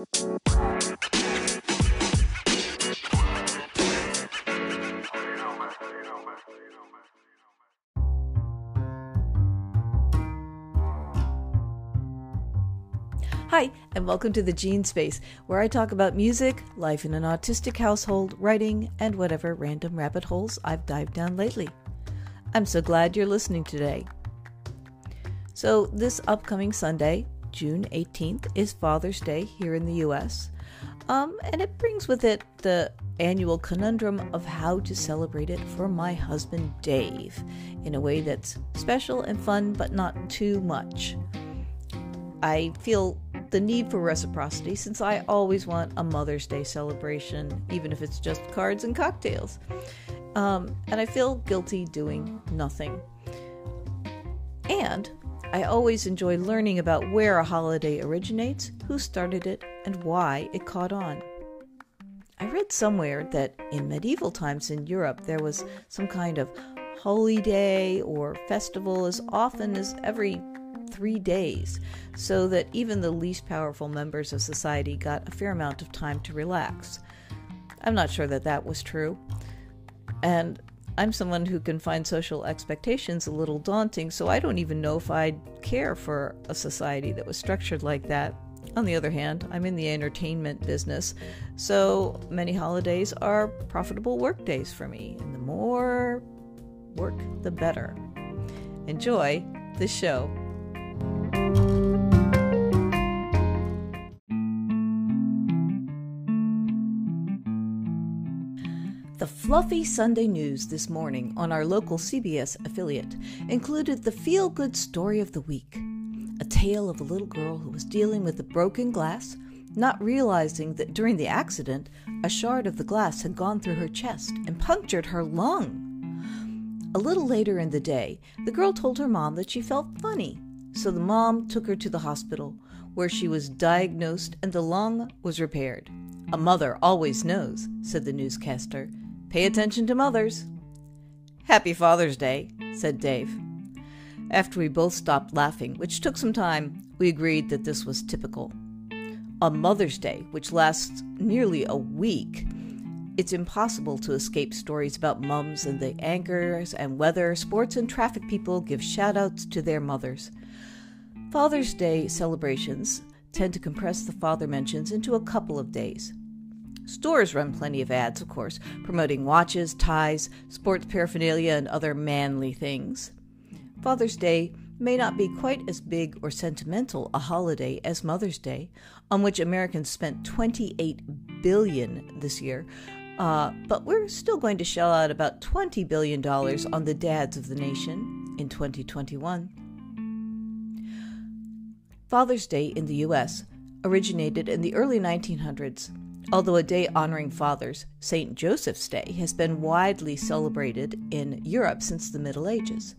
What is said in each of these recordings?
Hi, and welcome to the Jean Space, where I talk about music, life in an autistic household, writing, and whatever random rabbit holes I've dived down lately. I'm so glad you're listening today. So, this upcoming Sunday, June 18th, is Father's Day here in the US, um, and it brings with it the annual conundrum of how to celebrate it for my husband Dave in a way that's special and fun, but not too much. I feel the need for reciprocity since I always want a Mother's Day celebration, even if it's just cards and cocktails. Um, and I feel guilty doing nothing. And I always enjoy learning about where a holiday originates, who started it, and why it caught on. I read somewhere that in medieval times in Europe there was some kind of holy day or festival as often as every three days, so that even the least powerful members of society got a fair amount of time to relax. I'm not sure that that was true. And I'm someone who can find social expectations a little daunting, so I don't even know if I'd care for a society that was structured like that. On the other hand, I'm in the entertainment business, so many holidays are profitable work days for me, and the more work, the better. Enjoy the show. The fluffy Sunday news this morning on our local CBS affiliate included the feel good story of the week a tale of a little girl who was dealing with a broken glass, not realizing that during the accident, a shard of the glass had gone through her chest and punctured her lung. A little later in the day, the girl told her mom that she felt funny, so the mom took her to the hospital, where she was diagnosed and the lung was repaired. A mother always knows, said the newscaster, Pay attention to mothers. Happy Father's Day, said Dave. After we both stopped laughing, which took some time, we agreed that this was typical. On Mother's Day, which lasts nearly a week, it's impossible to escape stories about mums and the anchors and weather, sports, and traffic people give shout outs to their mothers. Father's Day celebrations tend to compress the father mentions into a couple of days. Stores run plenty of ads, of course, promoting watches, ties, sports paraphernalia, and other manly things. Father's Day may not be quite as big or sentimental a holiday as Mother's Day, on which Americans spent 28 billion this year, uh, but we're still going to shell out about 20 billion dollars on the dads of the nation in 2021. Father's Day in the U.S. originated in the early 1900s Although a day honoring fathers, St. Joseph's Day, has been widely celebrated in Europe since the Middle Ages.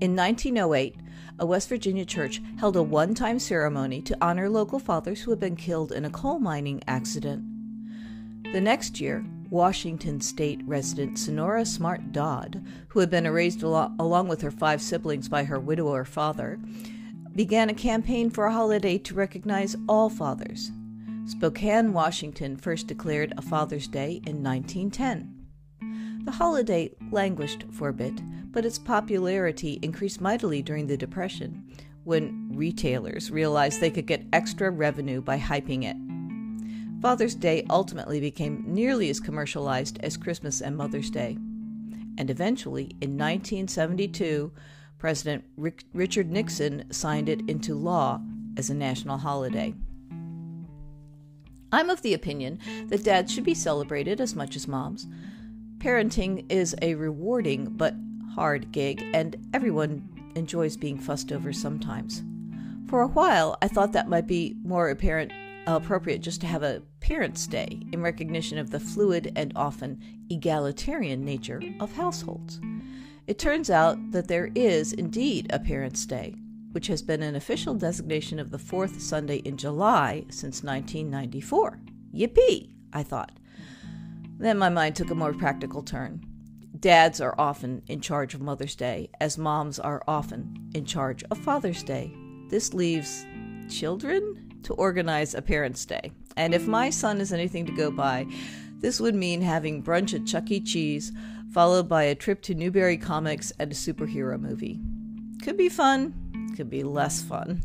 In 1908, a West Virginia church held a one time ceremony to honor local fathers who had been killed in a coal mining accident. The next year, Washington state resident Sonora Smart Dodd, who had been raised al- along with her five siblings by her widower father, began a campaign for a holiday to recognize all fathers. Spokane, Washington first declared a Father's Day in 1910. The holiday languished for a bit, but its popularity increased mightily during the Depression, when retailers realized they could get extra revenue by hyping it. Father's Day ultimately became nearly as commercialized as Christmas and Mother's Day. And eventually, in 1972, President Rick- Richard Nixon signed it into law as a national holiday. I'm of the opinion that dads should be celebrated as much as moms. Parenting is a rewarding but hard gig, and everyone enjoys being fussed over sometimes. For a while, I thought that might be more apparent, appropriate just to have a Parents' Day in recognition of the fluid and often egalitarian nature of households. It turns out that there is indeed a Parents' Day, which has been an official designation of the fourth Sunday in July since 1994. Yippee, I thought. Then my mind took a more practical turn. Dads are often in charge of Mother's Day, as moms are often in charge of Father's Day. This leaves children to organize a Parents' Day. And if my son is anything to go by, this would mean having brunch at Chuck E. Cheese, followed by a trip to Newbury Comics and a superhero movie. Could be fun, could be less fun.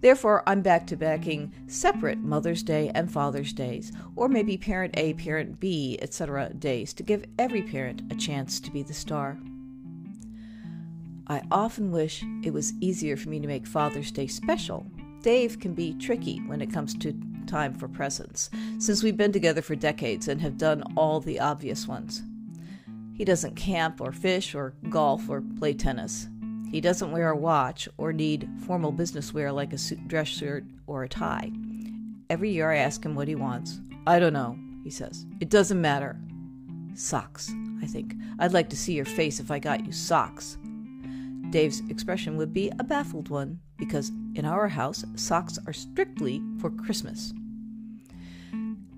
Therefore, I'm back to backing separate Mother's Day and Father's Days, or maybe Parent A, Parent B, etc. days to give every parent a chance to be the star. I often wish it was easier for me to make Father's Day special. Dave can be tricky when it comes to time for presents, since we've been together for decades and have done all the obvious ones. He doesn't camp or fish or golf or play tennis. He doesn't wear a watch or need formal business wear like a suit, dress shirt or a tie. Every year I ask him what he wants. I don't know, he says. It doesn't matter. Socks, I think. I'd like to see your face if I got you socks. Dave's expression would be a baffled one, because in our house, socks are strictly for Christmas.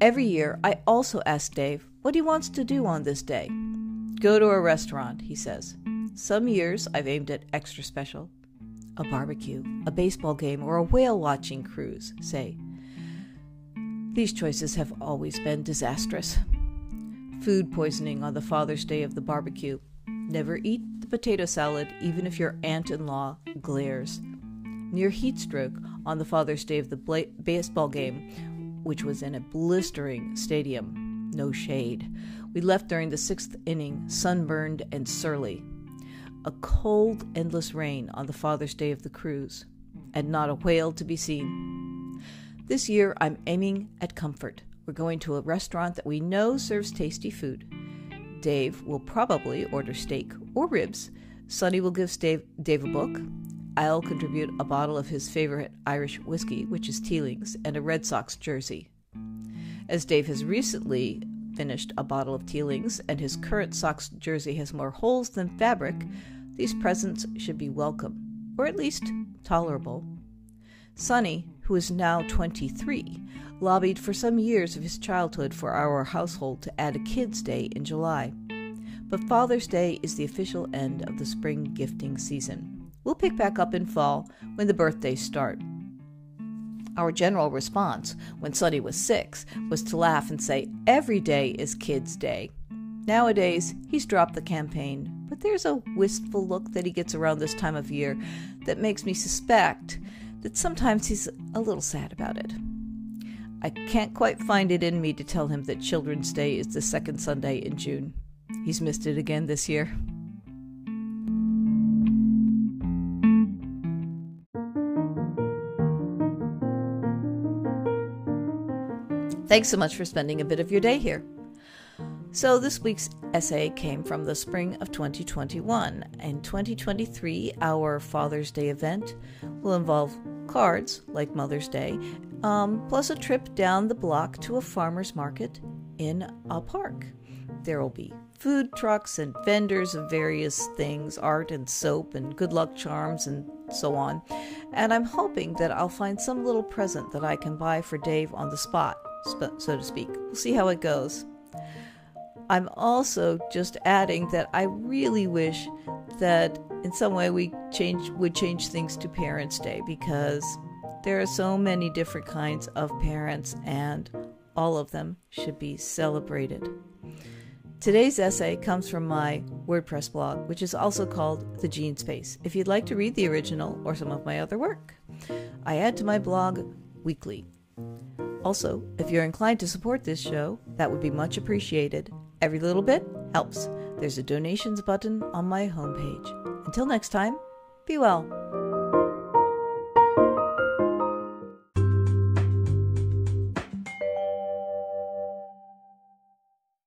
Every year, I also ask Dave what he wants to do on this day. Go to a restaurant, he says. Some years I've aimed at extra special. A barbecue, a baseball game, or a whale watching cruise, say. These choices have always been disastrous. Food poisoning on the Father's Day of the barbecue. Never eat the potato salad, even if your aunt in law glares. Near heat stroke on the Father's Day of the bla- baseball game, which was in a blistering stadium. No shade. We left during the sixth inning, sunburned and surly a cold, endless rain on the Father's Day of the cruise, and not a whale to be seen. This year, I'm aiming at comfort. We're going to a restaurant that we know serves tasty food. Dave will probably order steak or ribs. Sonny will give Dave, Dave a book. I'll contribute a bottle of his favorite Irish whiskey, which is Teeling's, and a Red Sox jersey. As Dave has recently finished a bottle of Teeling's and his current Sox jersey has more holes than fabric, these presents should be welcome, or at least tolerable. Sonny, who is now 23, lobbied for some years of his childhood for our household to add a Kids' Day in July. But Father's Day is the official end of the spring gifting season. We'll pick back up in fall when the birthdays start. Our general response when Sonny was six was to laugh and say, Every day is Kids' Day. Nowadays, he's dropped the campaign, but there's a wistful look that he gets around this time of year that makes me suspect that sometimes he's a little sad about it. I can't quite find it in me to tell him that Children's Day is the second Sunday in June. He's missed it again this year. Thanks so much for spending a bit of your day here. So, this week's essay came from the spring of 2021. In 2023, our Father's Day event will involve cards, like Mother's Day, um, plus a trip down the block to a farmer's market in a park. There will be food trucks and vendors of various things, art and soap and good luck charms and so on. And I'm hoping that I'll find some little present that I can buy for Dave on the spot, so to speak. We'll see how it goes. I'm also just adding that I really wish that in some way we change would change things to Parents' Day because there are so many different kinds of parents and all of them should be celebrated. Today's essay comes from my WordPress blog, which is also called The Jean Space, if you'd like to read the original or some of my other work. I add to my blog weekly. Also, if you're inclined to support this show, that would be much appreciated. Every little bit helps. There's a donations button on my homepage. Until next time, be well.